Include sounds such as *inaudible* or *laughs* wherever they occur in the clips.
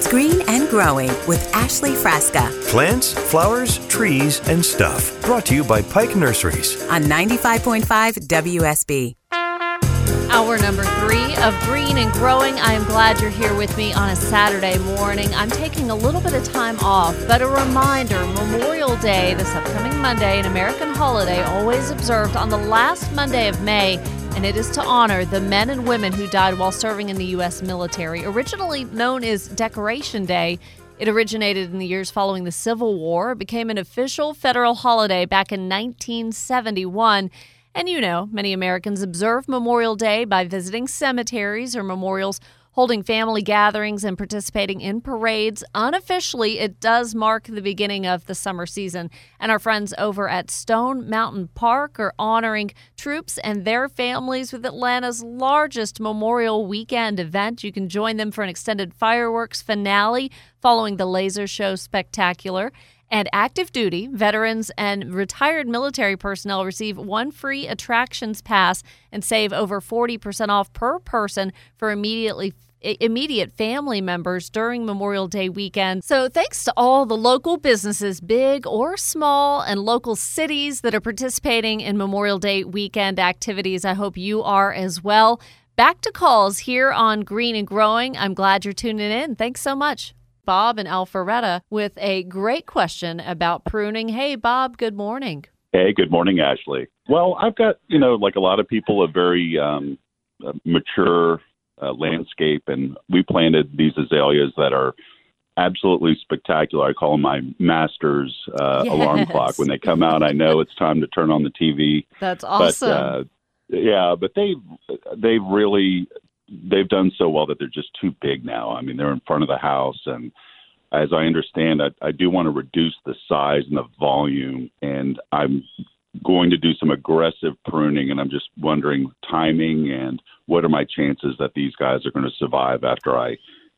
It's Green and Growing with Ashley Frasca Plants, flowers, trees, and stuff. Brought to you by Pike Nurseries. on 95.5 WSB. Hour number three of Green and Growing. I am glad you're here with me on a Saturday morning. I'm taking a little bit of time off, but a reminder Memorial Day, this upcoming Monday, an American holiday always observed on the last Monday of May, and it is to honor the men and women who died while serving in the U.S. military. Originally known as Decoration Day, it originated in the years following the Civil War, became an official federal holiday back in 1971. And you know, many Americans observe Memorial Day by visiting cemeteries or memorials, holding family gatherings, and participating in parades. Unofficially, it does mark the beginning of the summer season. And our friends over at Stone Mountain Park are honoring troops and their families with Atlanta's largest Memorial Weekend event. You can join them for an extended fireworks finale following the Laser Show Spectacular. And active duty, veterans, and retired military personnel receive one free attractions pass and save over 40% off per person for immediately immediate family members during Memorial Day weekend. So thanks to all the local businesses, big or small, and local cities that are participating in Memorial Day weekend activities. I hope you are as well. Back to calls here on Green and Growing. I'm glad you're tuning in. Thanks so much. Bob and Alpharetta with a great question about pruning. Hey, Bob, good morning. Hey, good morning, Ashley. Well, I've got, you know, like a lot of people, a very um, mature uh, landscape, and we planted these azaleas that are absolutely spectacular. I call them my master's uh, alarm clock. When they come out, I know it's time to turn on the TV. That's awesome. But, uh, yeah, but they they really they've done so well that they're just too big now. I mean, they're in front of the house, and as I understand, I, I do want to reduce the size and the volume, and I'm going to do some aggressive pruning, and I'm just wondering timing and what are my chances that these guys are going to survive after I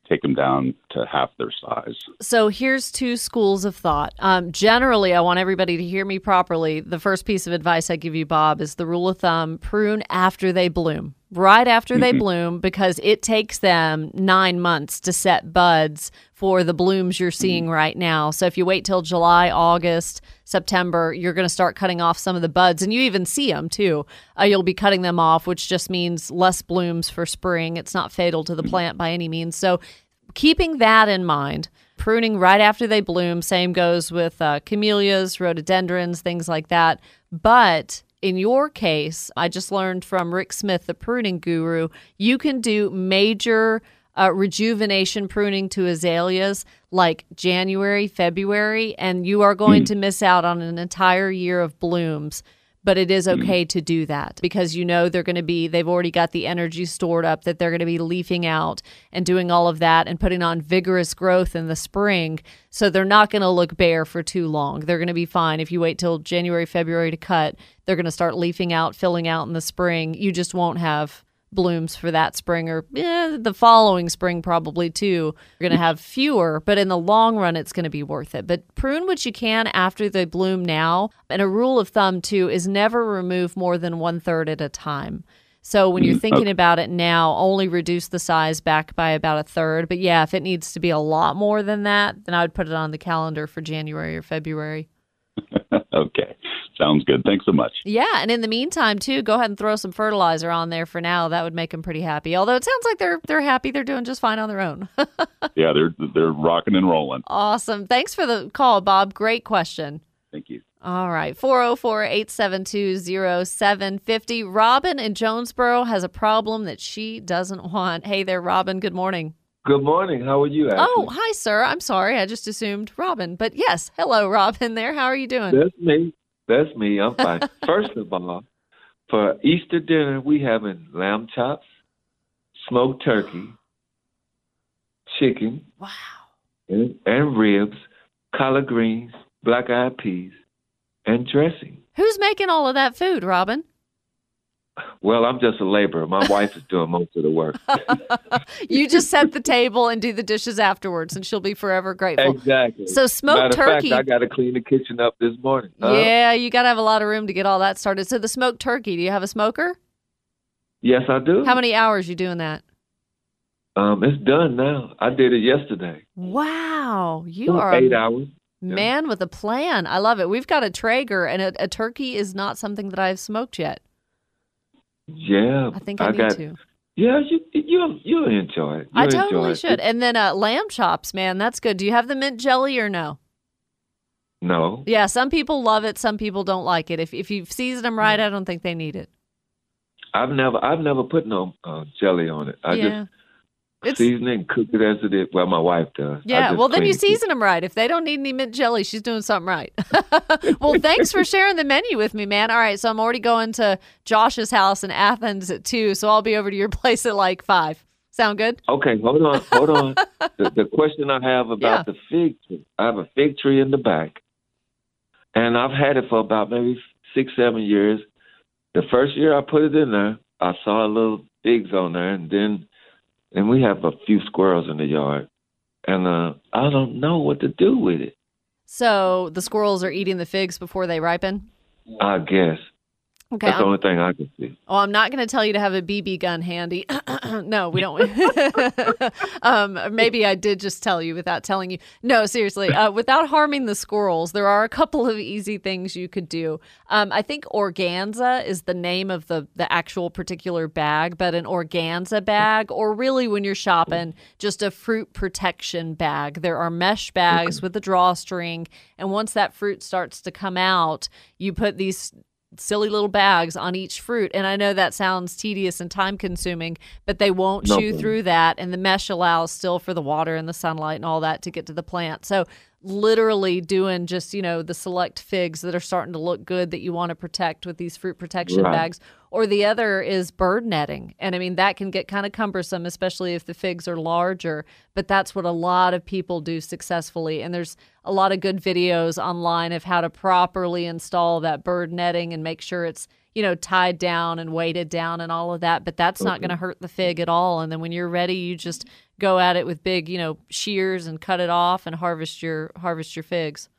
take them down to half their size. So here's two schools of thought. Um, generally, I want everybody to hear me properly. The first piece of advice I give you, Bob, is the rule of thumb prune after they bloom, right after they bloom, because it takes them nine months to set buds for the blooms you're seeing right now. So if you wait till July, August, September, you're going to start cutting off some of the buds, and you even see them too. Uh, you'll be cutting them off, which just means less blooms for spring. It's not fatal to the plant by any means. So keeping that in mind, pruning right after they bloom. Same goes with uh, camellias, rhododendrons, things like that. But in your case, I just learned from Rick Smith, the pruning guru, you can do major uh, rejuvenation pruning to azaleas like January, February, and you are going to miss out on an entire year of blooms but it is hmm. okay to do that because you know they're going to be they've already got the energy stored up that they're going to be leafing out and doing all of that and putting on vigorous growth in the spring. So they're not going to look bare for too long. They're going to be fine. If you wait till January February to cut they're going to start leafing out filling out in the spring. You just won't have blooms for that spring or eh, the following spring probably too you're going to have fewer but in the long run it's going to be worth it. But prune what you can after they bloom now. And a rule of thumb too is never remove more than one third at a time. So when you're thinking about it now only reduce the size back by about a third. But yeah if it needs to be a lot more than that then i would put it on the calendar for january or february *laughs* okay, sounds good. Thanks so much. Yeah, and in the meantime, too, go ahead and throw some fertilizer on there for now. That would make them pretty happy. Although it sounds like they're they're happy, they're doing just fine on their own. *laughs* Yeah, they're they're rocking and rolling. awesome. Thanks for the call, Bob. Great question. Thank you. All right, 404 872 0750. Robin in Jonesboro has a problem that she doesn't want. Hey there, Robin. Good morning. Good morning. How are you? Ashley? Oh, hi, sir. I'm sorry. I just assumed Robin. But yes, hello, *laughs* Robin there. How are you doing? that's me. That's me. I'm fine. *laughs* First of all, for Easter dinner, we having lamb chops, smoked turkey, chicken, Wow. and, and ribs, collard greens, black eyed peas, and dressing. Who's making all of that food, Robin? Well, I'm just a laborer. My wife is doing most of the work. *laughs* You just set the table and do the dishes afterwards, and she'll be forever grateful. exactly. So smoked Matter turkey. fact, I got to clean the kitchen up this morning. huh? yeah, you got to have a lot of room to get all that started. So the smoked turkey, do you have a smoker? Yes, I do. How many hours you doing that? Um, it's done now. I did it yesterday. Wow, you are eight a hours. man with a plan. I love it. We've got a Traeger, and a, a turkey is not something that I've smoked yet. Yeah, I think I, need got. to. Yeah, you you you enjoy it. You I enjoy totally it. should. And then uh, lamb chops, man, that's good. Do you have the mint jelly or no? No, Yeah, some people love it, some people don't like it. If if you've seasoned them right, I don't think they need it. I've never I've never put no uh, jelly on it. I yeah. just It's season it and cook it as it is. Well, my wife does. Yeah, well then you season them right. If they don't need any mint jelly, she's doing something right. *laughs* well, thanks for sharing the menu with me, man. All right, so I'm already going to Josh's house in Athens at two, so I'll be over to your *laughs* place at like five. Sound good? Okay, hold on, hold on. *laughs* the, the question I have about Yeah. the fig tree. I have a fig tree in the back, and I've had it for about maybe six, seven years. The first year I put it in there, I saw a little figs on there, and then, and we have a few squirrels in the yard, and uh, I don't know what to do with it. So the squirrels are eating the figs before they ripen. I guess Okay, that's the I'm- only thing I can see. Oh, I'm not going to tell you to have a BB gun handy. *clears throat* no, we don't. *laughs* um, maybe I did just tell you without telling you. No, seriously, uh, without harming the squirrels, there are a couple of easy things you could do. Um, I think organza is the name of the the actual particular bag, but an organza bag, or really when you're shopping, just a fruit protection bag. There are mesh bags with a drawstring, and once that fruit starts to come out, you put these silly little bags on each fruit. And I know that sounds tedious and time consuming, but they won't No chew through that. And the mesh allows still for the water and the sunlight and all that to get to the plant. So literally doing just, you know, the select figs that are starting to look good that you want to protect with these fruit protection Right. bags. Or the other is bird netting. And I mean, that can get kind of cumbersome, especially if the figs are larger. But that's what a lot of people do successfully. And there's a lot of good videos online of how to properly install that bird netting and make sure it's, you know, tied down and weighted down and all of that. But that's not going to hurt the fig at all. And then when you're ready, you just go at it with big, you know, shears and cut it off and harvest your harvest your figs.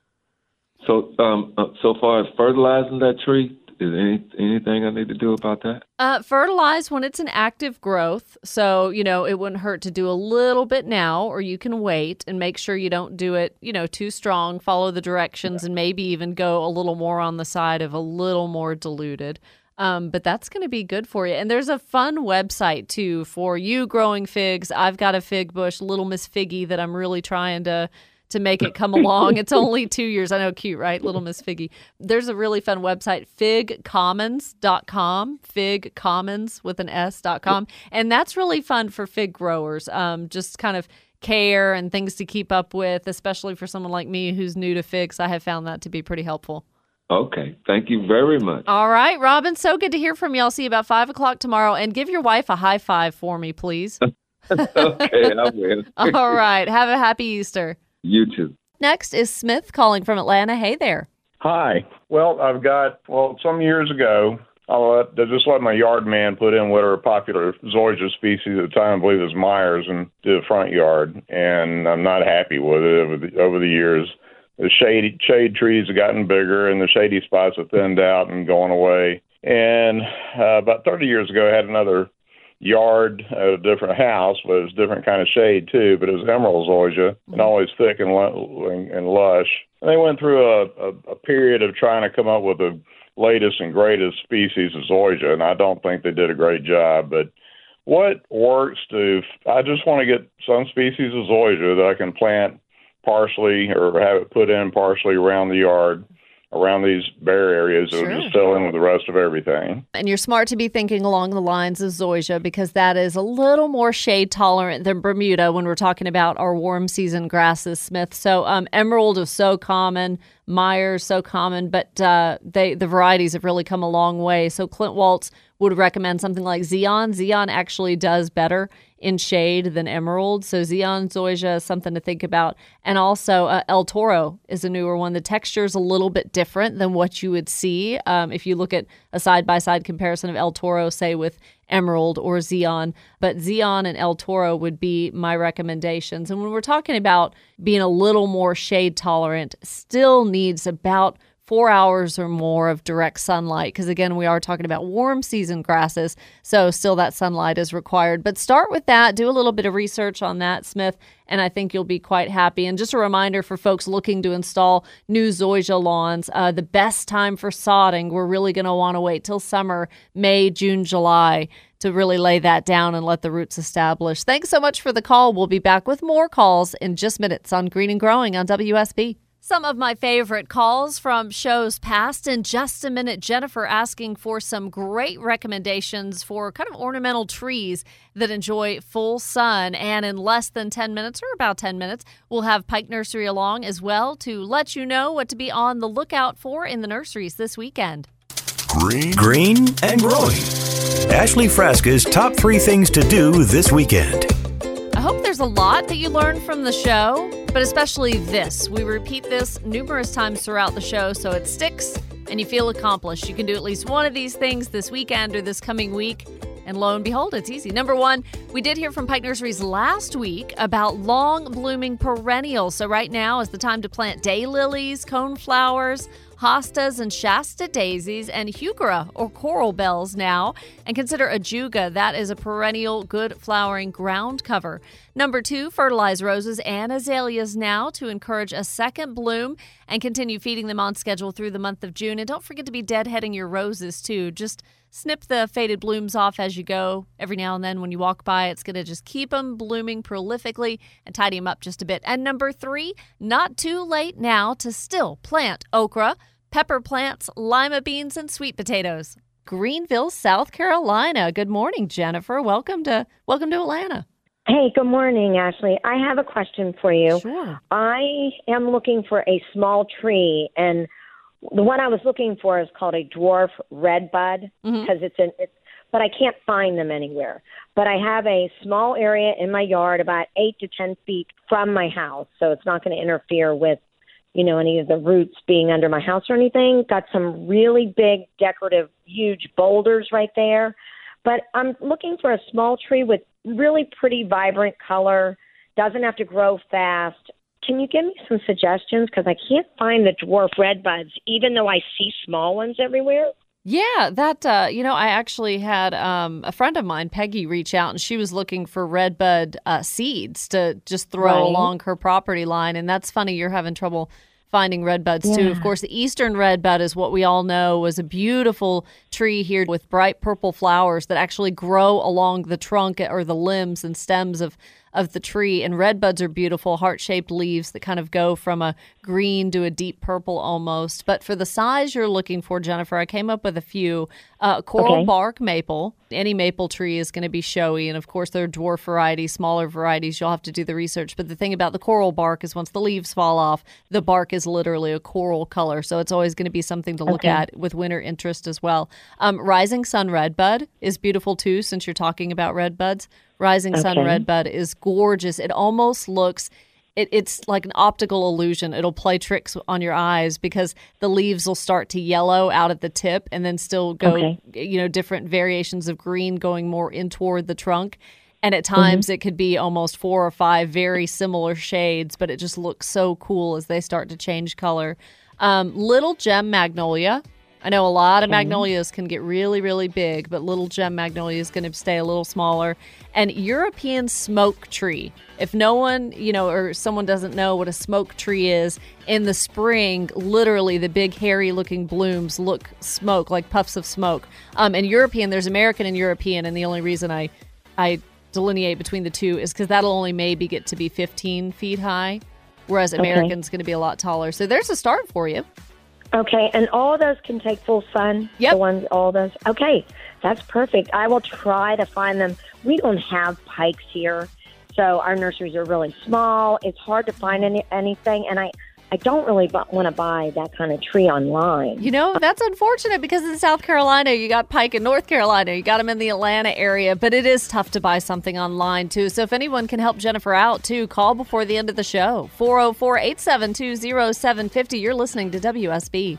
So, um, uh, so far as fertilizing that tree, is any anything I need to do about that? Uh, fertilize when it's an active growth. So, you know, it wouldn't hurt to do a little bit now, or you can wait and make sure you don't do it, you know, too strong. Follow the directions and maybe even go a little more on the side of a little more diluted. Um, but that's going to be good for you. And there's a fun website too for you growing figs. I've got a fig bush, Little Miss Figgy, that I'm really trying to to make it come along. It's *laughs* only two years. I know, cute, right? Little Miss Figgy. There's a really fun website, figcommons.com, figcommons with an S.com. And that's really fun for fig growers. Um, just kind of care and things to keep up with, especially for someone like me who's new to figs. I have found that to be pretty helpful. Okay, thank you very much. All right, Robin, so good to hear from you. I'll see you about five o'clock tomorrow. And give your wife a high five for me, please. *laughs* okay, I will. Win. *laughs* All right. Have a happy Easter. You too. Next is Smith calling from Atlanta. Hey there. Hi. Well, I've got, well, some years ago, I let, just let my yard man put in what are popular zoysia species at the time, I believe it was Myers, and did a front yard. And I'm not happy with it over the, over the years. The shady shade trees have gotten bigger, and the shady spots have thinned out and gone away. And uh, about 30 years ago, I had another yard at a different house, but it was different kind of shade too. But it was emerald zoysia and always thick and, and, and lush. And they went through a, a, a period of trying to come up with the latest and greatest species of zoysia, and I don't think they did a great job. But what works to? I just want to get some species of zoysia that I can plant partially or have it put in partially around the yard. Around these bare areas, that Sure. will just fill in with the rest of everything. And you're smart to be thinking along the lines of zoysia because that is a little more shade tolerant than Bermuda when we're talking about our warm season grasses, Smith. So um, emerald is so common. Myers, so common, but uh, they the varieties have really come a long way. So Clint Waltz would recommend something like Zeon. Zeon actually does better in shade than Emerald. So Zeon Zoysia is something to think about. And also uh, El Toro is a newer one. The texture is a little bit different than what you would see um, if you look at a side by side comparison of El Toro, say with Emerald or Zeon. But Zeon and El Toro would be my recommendations. And when we're talking about being a little more shade tolerant, still needs about four hours or more of direct sunlight because again we are talking about warm season grasses so still that sunlight is required. But start with that do a little bit of research on that smith and i think you'll be quite happy. And just a reminder for folks looking to install new zoysia lawns uh, the best time for sodding we're really going to want to wait till summer may june july to really lay that down and let the roots establish. Thanks so much for the call. We'll be back with more calls in just minutes on green and growing on wsb some of my favorite calls from shows past. In just a minute, Jennifer asking for some great recommendations for kind of ornamental trees that enjoy full sun. And in less than 10 minutes, or about 10 minutes, we'll have Pike Nursery along as well to let you know what to be on the lookout for in the nurseries this weekend. Green, green and growing. Ashley Frasca's top three things to do this weekend. I hope there's a lot that you learned from the show, but especially this. We repeat this numerous times throughout the show, so it sticks and you feel accomplished. You can do at least one of these things this weekend or this coming week. And lo and behold, it's easy. Number one, we did hear from Pike Nurseries last week about long blooming perennials. So, right now is the time to plant daylilies, coneflowers, hostas and Shasta daisies, and heuchera or coral bells now. And consider ajuga, that is a perennial good flowering ground cover. Number two, fertilize roses and azaleas now to encourage a second bloom and continue feeding them on schedule through the month of June. And don't forget to be deadheading your roses too. Just snip the faded blooms off as you go. Every now and then when you walk by, it's going to just keep them blooming prolifically and tidy them up just a bit. And number three, not too late now to still plant okra, pepper plants, lima beans, and sweet potatoes. Greenville, South Carolina. Good morning, Jennifer. Welcome to welcome to Atlanta. Hey, good morning, Ashley. I have a question for you. Sure. I am looking for a small tree, and the one I was looking for is called a dwarf red bud mm-hmm. because it's an. It's, but I can't find them anywhere. But I have a small area in my yard, about eight to ten feet from my house, so it's not going to interfere with, you know, any of the roots being under my house or anything. Got some really big, decorative, huge boulders right there. But I'm looking for a small tree with really pretty, vibrant color. Doesn't have to grow fast. Can you give me some suggestions? Because I can't find the dwarf red buds, even though I see small ones everywhere. Yeah, that uh, you know, I actually had um, a friend of mine, Peggy, reach out, and she was looking for redbud uh, seeds to just throw Right. along her property line. And that's funny, you're having trouble finding redbuds too. Of course, the eastern redbud is what we all know was a beautiful tree here with bright purple flowers that actually grow along the trunk or the limbs and stems of of the tree. And red buds are beautiful, heart shaped leaves that kind of go from a green to a deep purple almost. But for the size you're looking for, Jennifer, I came up with a few. Uh, coral Okay. bark maple. Any maple tree is going to be showy. And of course, there are dwarf varieties, smaller varieties. You'll have to do the research. But the thing about the coral bark is once the leaves fall off, the bark is literally a coral color. So it's always going to be something to look Okay. at with winter interest as well. Um, Rising Sun Redbud is beautiful too, since you're talking about redbuds. Rising Sun Okay. Redbud is gorgeous. It almost looks it, it's like an optical illusion. It'll play tricks on your eyes because the leaves will start to yellow out at the tip and then still go, Okay. you know, different variations of green going more in toward the trunk. And at times it could be almost four or five very similar shades, but it just looks so cool as they start to change color. Um, little gem magnolia. I know a lot of magnolias can get really, really big, but little gem magnolia is going to stay a little smaller. And European smoke tree. If no one, you know, or someone doesn't know what a smoke tree is, in the spring, literally the big hairy looking blooms look smoke, like puffs of smoke. Um, and European, there's American and European, and the only reason I, I delineate between the two is because that'll only maybe get to be 15 feet high, whereas American's going to be a lot taller. So there's a start for you. Okay, and all those can take full sun. Yep. The ones, all those. Okay, that's perfect. I will try to find them. We don't have pikes here, so our nurseries are really small. It's hard to find any, anything, and I I don't really want to buy that kind of tree online. You know, that's unfortunate because in South Carolina, you got Pike in North Carolina, you got them in the Atlanta area, but it is tough to buy something online too. So if anyone can help Jennifer out too, call before the end of the show. 404 872 0750. You're listening to WSB.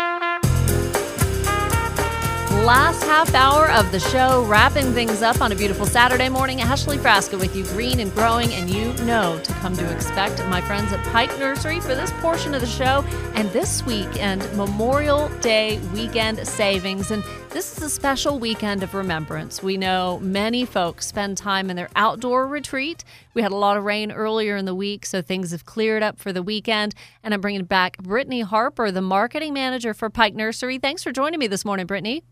Last half hour of the show, wrapping things up on a beautiful Saturday morning. Ashley Frasca with you, green and growing, and you know to come to expect my friends at Pike Nursery for this portion of the show and this weekend, Memorial Day weekend savings. And this is a special weekend of remembrance. We know many folks spend time in their outdoor retreat. We had a lot of rain earlier in the week, so things have cleared up for the weekend. And I'm bringing back Brittany Harper, the marketing manager for Pike Nursery. Thanks for joining me this morning, Brittany.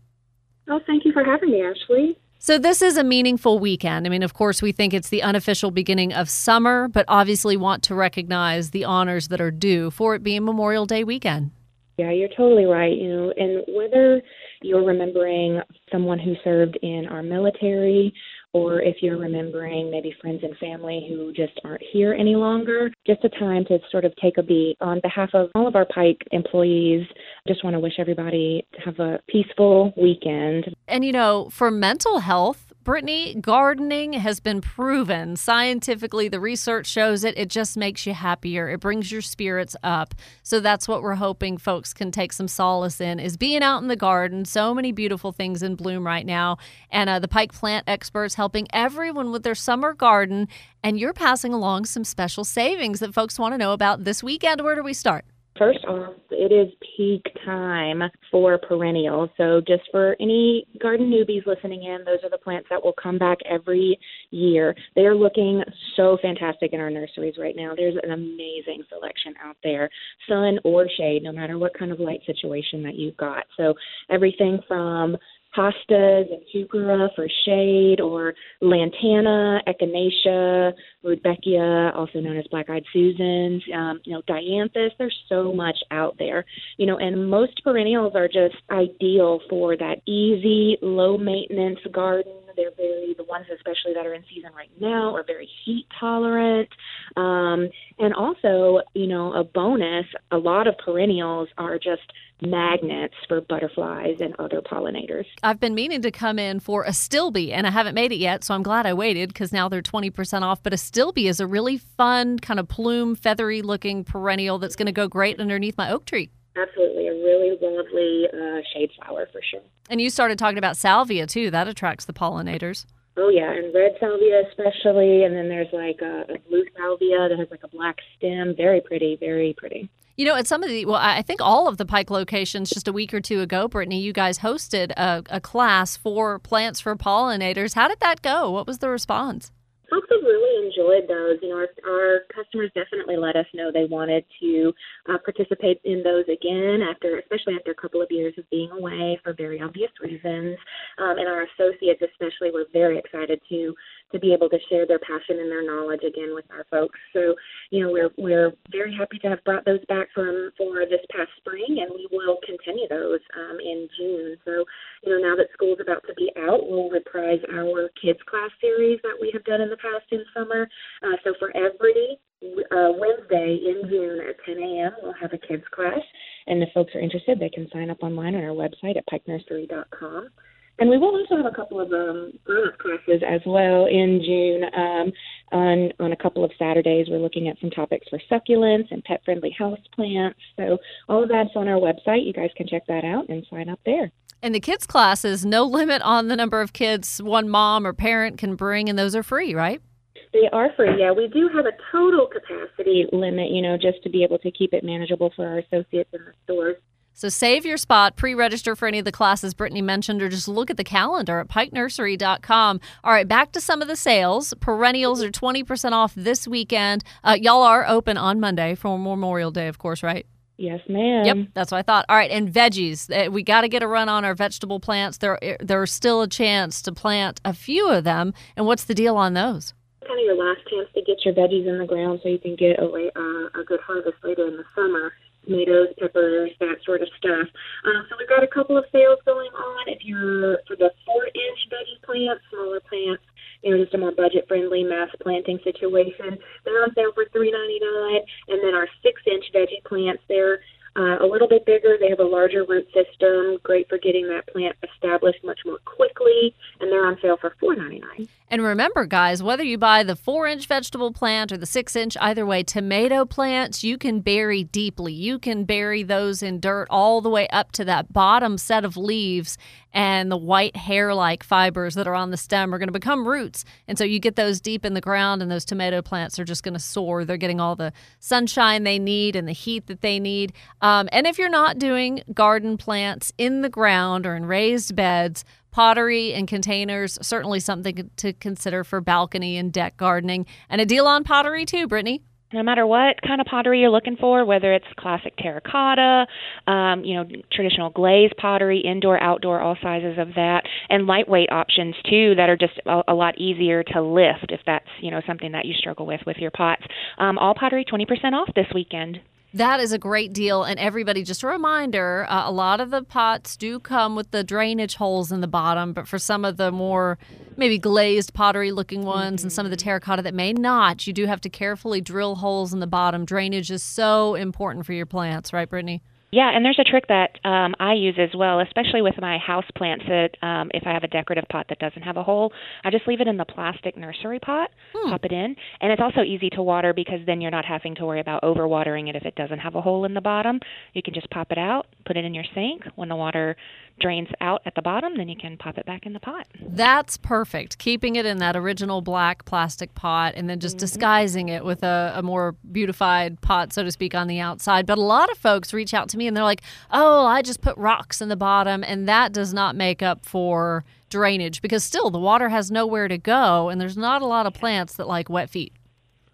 Oh, thank you for having me, Ashley. So, this is a meaningful weekend. I mean, of course, we think it's the unofficial beginning of summer, but obviously want to recognize the honors that are due for it being Memorial Day weekend. Yeah, you're totally right. You know, and whether you're remembering someone who served in our military or if you're remembering maybe friends and family who just aren't here any longer, just a time to sort of take a beat. On behalf of all of our Pike employees, I just want to wish everybody to have a peaceful weekend. And, you know, for mental health, Brittany, gardening has been proven scientifically. The research shows it. It just makes you happier. It brings your spirits up. So that's what we're hoping folks can take some solace in is being out in the garden. So many beautiful things in bloom right now. And uh, the Pike plant experts helping everyone with their summer garden. And you're passing along some special savings that folks want to know about this weekend. Where do we start? First off, it is peak time for perennials. So, just for any garden newbies listening in, those are the plants that will come back every year. They are looking so fantastic in our nurseries right now. There's an amazing selection out there, sun or shade, no matter what kind of light situation that you've got. So, everything from hostas and heuchera for shade, or lantana, echinacea, rudbeckia, also known as black-eyed Susans, um, you know, dianthus. There's so much out there, you know, and most perennials are just ideal for that easy, low-maintenance garden. They're very the ones, especially that are in season right now, are very heat tolerant, um, and also, you know, a bonus. A lot of perennials are just magnets for butterflies and other pollinators. I've been meaning to come in for astilbe, and I haven't made it yet, so I'm glad I waited because now they're 20% off. But astilbe is a really fun, kind of plume, feathery looking perennial that's going to go great underneath my oak tree. Absolutely, a really lovely uh, shade flower for sure. And you started talking about salvia too. That attracts the pollinators. Oh yeah, and red salvia especially, and then there's like a, a blue salvia that has like a black stem. Very pretty, very pretty. You know, at some of the, well, I think all of the Pike locations just a week or two ago, Brittany, you guys hosted a, a class for plants for pollinators. How did that go? What was the response? Folks have really enjoyed those. You know, our, our customers definitely let us know they wanted to uh, participate in those again after, especially after a couple of years of being away for very obvious reasons. Um, and our associates, especially, were very excited to to be able to share their passion and their knowledge again with our folks. So, you know, we're we're very happy to have brought those back from for this past spring, and we will continue those um, in June. So, you know, now that school's about to be out, we'll reprise our kids class series that we have done in the past in summer. Uh, so, for every uh, Wednesday in June at 10 a.m. We'll have a kids class, and if folks are interested, they can sign up online on our website at pikenursery.com. And we will also have a couple of um, grown-up classes as well in June um, on on a couple of Saturdays. We're looking at some topics for succulents and pet-friendly house plants. So all of that's on our website. You guys can check that out and sign up there. And the kids classes, no limit on the number of kids one mom or parent can bring, and those are free, right? They are free. Yeah, we do have a total capacity limit, you know, just to be able to keep it manageable for our associates in the stores. So save your spot, pre-register for any of the classes Brittany mentioned, or just look at the calendar at pikenursery.com. All right, back to some of the sales. Perennials are 20% off this weekend. Uh, y'all are open on Monday for Memorial Day, of course, right? Yes, ma'am. Yep, that's what I thought. All right, and veggies. Uh, We got to get a run on our vegetable plants. There, there's still a chance to plant a few of them. And what's the deal on those? kind of your last chance to get your veggies in the ground so you can get a, uh, a good harvest later in the summer. Tomatoes, peppers, that sort of stuff. Uh, so we've got a couple of sales going on. If you're for the four-inch veggie plants, smaller plants, you know, just a more budget-friendly mass planting situation, they're on sale for three ninety-nine. And then our six-inch veggie plants, they're uh, a little bit bigger. They have a larger root system, great for getting that plant established much more quickly, and they're on sale for four ninety nine. And remember, guys, whether you buy the four inch vegetable plant or the six inch, either way, tomato plants you can bury deeply. You can bury those in dirt all the way up to that bottom set of leaves, and the white hair like fibers that are on the stem are going to become roots. And so you get those deep in the ground, and those tomato plants are just going to soar. They're getting all the sunshine they need and the heat that they need. Um, and if you're not doing garden plants in the ground or in raised beds, pottery and containers certainly something to consider for balcony and deck gardening and a deal on pottery too brittany no matter what kind of pottery you're looking for, whether it's classic terracotta, um, you know, traditional glaze pottery, indoor, outdoor, all sizes of that, and lightweight options too that are just a, a lot easier to lift if that's you know something that you struggle with with your pots. Um, all pottery 20% off this weekend. That is a great deal. And everybody, just a reminder uh, a lot of the pots do come with the drainage holes in the bottom, but for some of the more maybe glazed pottery looking ones mm-hmm. and some of the terracotta that may not, you do have to carefully drill holes in the bottom. Drainage is so important for your plants, right, Brittany? Yeah, and there's a trick that um, I use as well, especially with my house plants. That um, if I have a decorative pot that doesn't have a hole, I just leave it in the plastic nursery pot, hmm. pop it in, and it's also easy to water because then you're not having to worry about overwatering it if it doesn't have a hole in the bottom. You can just pop it out, put it in your sink. When the water drains out at the bottom, then you can pop it back in the pot. That's perfect. Keeping it in that original black plastic pot and then just mm-hmm. disguising it with a, a, more beautified pot, so to speak, on the outside. But a lot of folks reach out to me and they're like, oh, I just put rocks in the bottom, and that does not make up for drainage because still the water has nowhere to go, and there's not a lot of plants that like wet feet.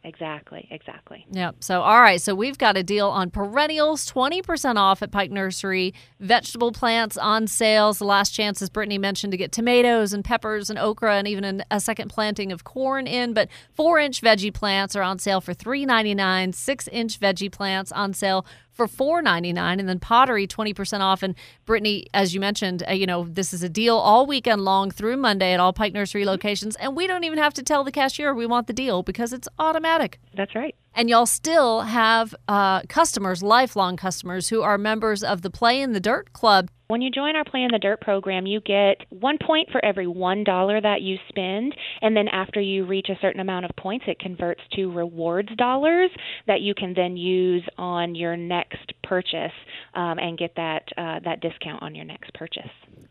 Exactly, exactly. Yep. So, all right. So, we've got a deal on perennials 20% off at Pike Nursery. Vegetable plants on sales. The last chance, as Brittany mentioned, to get tomatoes and peppers and okra and even a second planting of corn in. But four inch veggie plants are on sale for $3.99. Six inch veggie plants on sale for four ninety nine, and then pottery twenty percent off. And Brittany, as you mentioned, uh, you know this is a deal all weekend long through Monday at all Pike Nursery locations, and we don't even have to tell the cashier we want the deal because it's automatic. That's right. And y'all still have uh, customers, lifelong customers, who are members of the Play in the Dirt Club. When you join our Play in the Dirt program, you get one point for every one dollar that you spend, and then after you reach a certain amount of points, it converts to rewards dollars that you can then use on your next purchase um, and get that uh, that discount on your next purchase.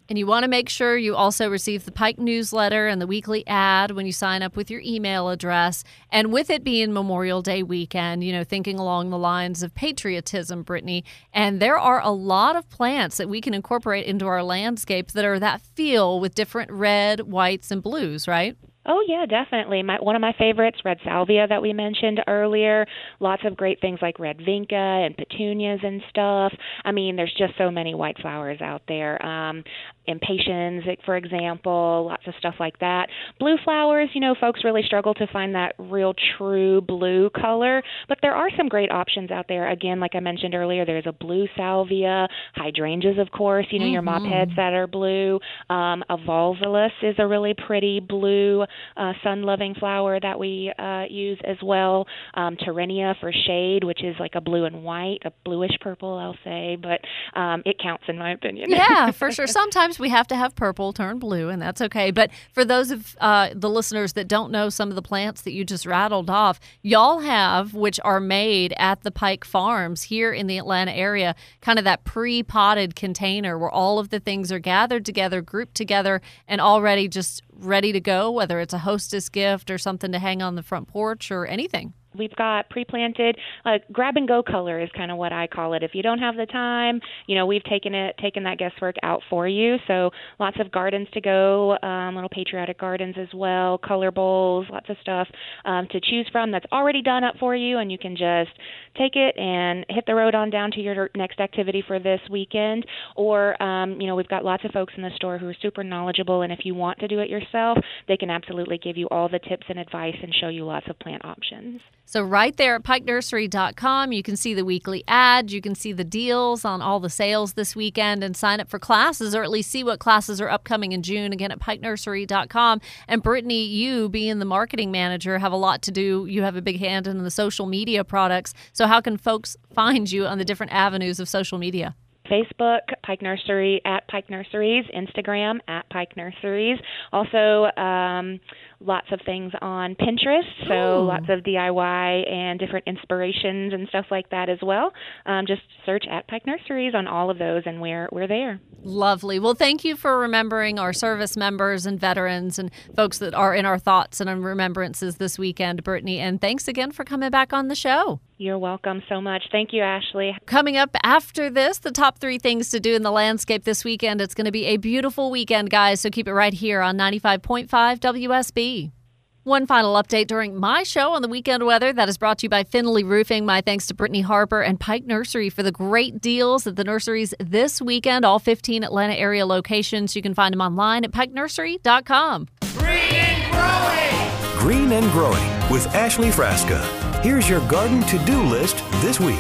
And you want to make sure you also receive the Pike newsletter and the weekly ad when you sign up with your email address. And with it being Memorial Day weekend, you know, thinking along the lines of patriotism, Brittany, and there are a lot of plants that we can incorporate into our landscape that are that feel with different red, whites, and blues, right? Oh yeah, definitely. My one of my favorites, red salvia that we mentioned earlier. Lots of great things like red vinca and petunias and stuff. I mean, there's just so many white flowers out there. Um, impatiens, for example, lots of stuff like that. Blue flowers, you know, folks really struggle to find that real true blue color, but there are some great options out there. Again, like I mentioned earlier, there's a blue salvia, hydrangeas, of course. You know, mm-hmm. your mop heads that are blue. Um, evolvulus is a really pretty blue uh, sun loving flower that we uh, use as well. Um, Torenia for shade, which is like a blue and white, a bluish purple, I'll say, but um, it counts in my opinion. yeah, *laughs* for sure. Sometimes we have to have purple turn blue, and that's okay. But for those of uh, the listeners that don't know some of the plants that you just rattled off, y'all have, which are made at the Pike Farms here in the Atlanta area, kind of that pre potted container where all of the things are gathered together, grouped together, and already just ready to go, whether it's a hostess gift or something to hang on the front porch or anything. We've got pre-planted, uh, grab and go color is kind of what I call it. If you don't have the time, you know, we've taken it, taken that guesswork out for you. So lots of gardens to go, um, little patriotic gardens as well, color bowls, lots of stuff um, to choose from that's already done up for you, and you can just take it and hit the road on down to your next activity for this weekend. Or, um, you know, we've got lots of folks in the store who are super knowledgeable, and if you want to do it yourself, they can absolutely give you all the tips and advice and show you lots of plant options. So, right there at pikenursery.com, you can see the weekly ads, you can see the deals on all the sales this weekend, and sign up for classes or at least see what classes are upcoming in June again at pikenursery.com. And Brittany, you being the marketing manager, have a lot to do. You have a big hand in the social media products. So, how can folks find you on the different avenues of social media? Facebook, Pike Nursery at Pike Nurseries, Instagram at Pike Nurseries. Also, um, lots of things on Pinterest, so Ooh. lots of DIY and different inspirations and stuff like that as well. Um, just search at Pike Nurseries on all of those, and we're we're there. Lovely. Well, thank you for remembering our service members and veterans and folks that are in our thoughts and in remembrances this weekend, Brittany. And thanks again for coming back on the show. You're welcome so much. Thank you, Ashley. Coming up after this, the top three things to do in the landscape this weekend. It's going to be a beautiful weekend, guys. So keep it right here on 95.5 WSB. One final update during my show on the weekend weather that is brought to you by Finley Roofing. My thanks to Brittany Harper and Pike Nursery for the great deals at the nurseries this weekend. All 15 Atlanta area locations. You can find them online at pikenursery.com. Green and Growing with Ashley Frasca. Here's your garden to do list this week.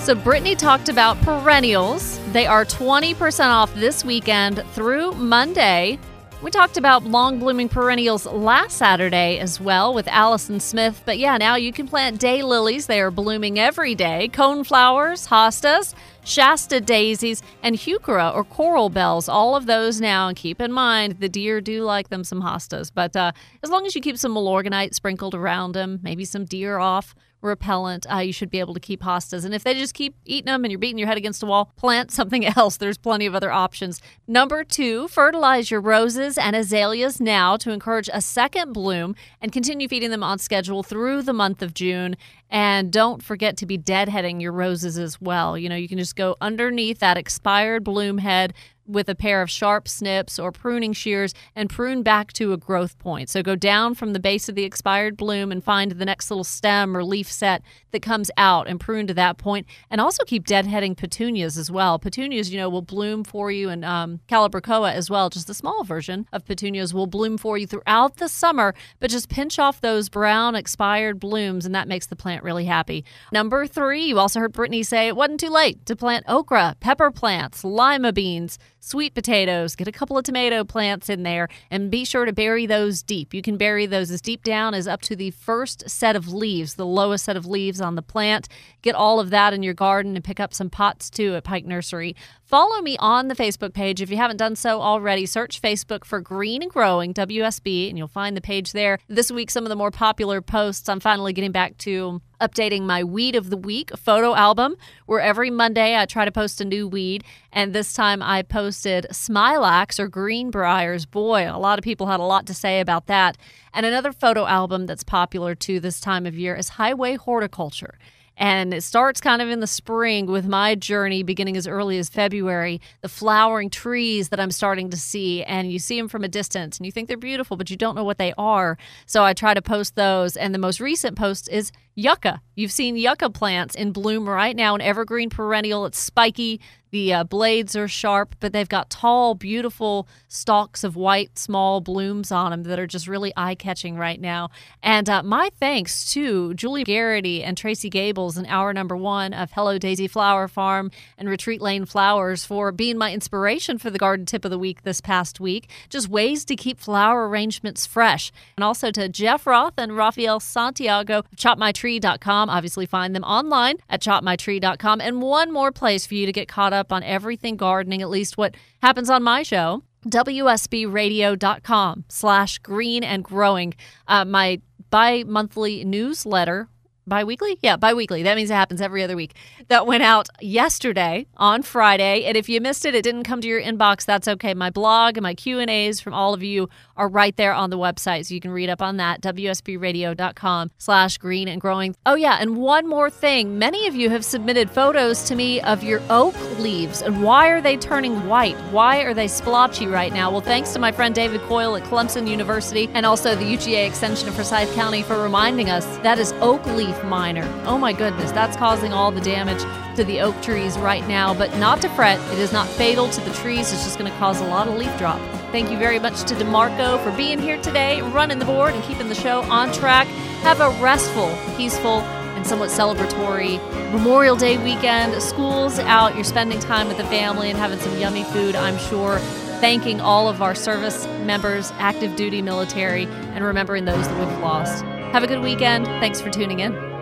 So, Brittany talked about perennials. They are 20% off this weekend through Monday. We talked about long blooming perennials last Saturday as well with Allison Smith. But yeah, now you can plant day lilies. They are blooming every day. Coneflowers, hostas, Shasta daisies, and heuchera or coral bells. All of those now. And keep in mind, the deer do like them some hostas. But uh, as long as you keep some Milorganite sprinkled around them, maybe some deer off repellent, uh, you should be able to keep hostas. And if they just keep eating them and you're beating your head against a wall, plant something *laughs* else. There's plenty of other options. Number two, fertilize your roses and azaleas now to encourage a second bloom and continue feeding them on schedule through the month of June. And don't forget to be deadheading your roses as well. You know, you can just go underneath that expired bloom head with a pair of sharp snips or pruning shears and prune back to a growth point. So go down from the base of the expired bloom and find the next little stem or leaf set that comes out and prune to that point. And also keep deadheading petunias as well. Petunias, you know, will bloom for you and um, calibrachoa as well. Just a small version of petunias will bloom for you throughout the summer, but just pinch off those brown expired blooms and that makes the plant really happy. Number three, you also heard Brittany say it wasn't too late to plant okra, pepper plants, lima beans, sweet potatoes, get a couple of tomato plants in there, and be sure to bury those deep. You can bury those as deep down as up to the first set of leaves, the lowest set of leaves on the plant. Get all of that in your garden and pick up some pots too at Pike Nursery. Follow me on the Facebook page if you haven't done so already. Search Facebook for Green and Growing WSB and you'll find the page there. This week, some of the more popular posts, I'm finally getting back to updating my weed of the week photo album where every monday i try to post a new weed and this time i posted smilax or greenbriers boy a lot of people had a lot to say about that and another photo album that's popular too this time of year is highway horticulture and it starts kind of in the spring with my journey beginning as early as February. The flowering trees that I'm starting to see, and you see them from a distance and you think they're beautiful, but you don't know what they are. So I try to post those. And the most recent post is yucca. You've seen yucca plants in bloom right now, an evergreen perennial. It's spiky. The uh, blades are sharp, but they've got tall, beautiful stalks of white, small blooms on them that are just really eye catching right now. And uh, my thanks to Julie Garrity and Tracy Gables in hour number one of Hello Daisy Flower Farm and Retreat Lane Flowers for being my inspiration for the garden tip of the week this past week. Just ways to keep flower arrangements fresh. And also to Jeff Roth and Rafael Santiago of ChopMyTree.com. Obviously, find them online at ChopMyTree.com. And one more place for you to get caught up on everything gardening, at least what happens on my show wsbradio.com slash green and growing. Uh, my bi-monthly newsletter bi-weekly? Yeah bi-weekly. That means it happens every other week. That went out yesterday on friday and if you missed it it didn't come to your inbox that's okay. My blog and my q and a's from all of you are right there on the website so you can read up on that wsbradio.com slash green and growing. Oh yeah and one more thing. Many of you have submitted photos to me of your oak leaves and why are they turning white? Why are they splotchy right now? Well thanks to my friend david coyle at clemson university and also the uga extension of forsyth county for reminding us that is oak leaf miner. Oh my goodness, that's causing all the damage to the oak trees right now, but not to fret. It is not fatal to the trees, it's just going to cause a lot of leaf drop. Thank you very much to DeMarco for being here today, running the board, and keeping the show on track. Have a restful, peaceful, and somewhat celebratory Memorial Day weekend. School's out, you're spending time with the family and having some yummy food, I'm sure. Thanking all of our service members, active duty military, and remembering those that we've lost. Have a good weekend. Thanks for tuning in.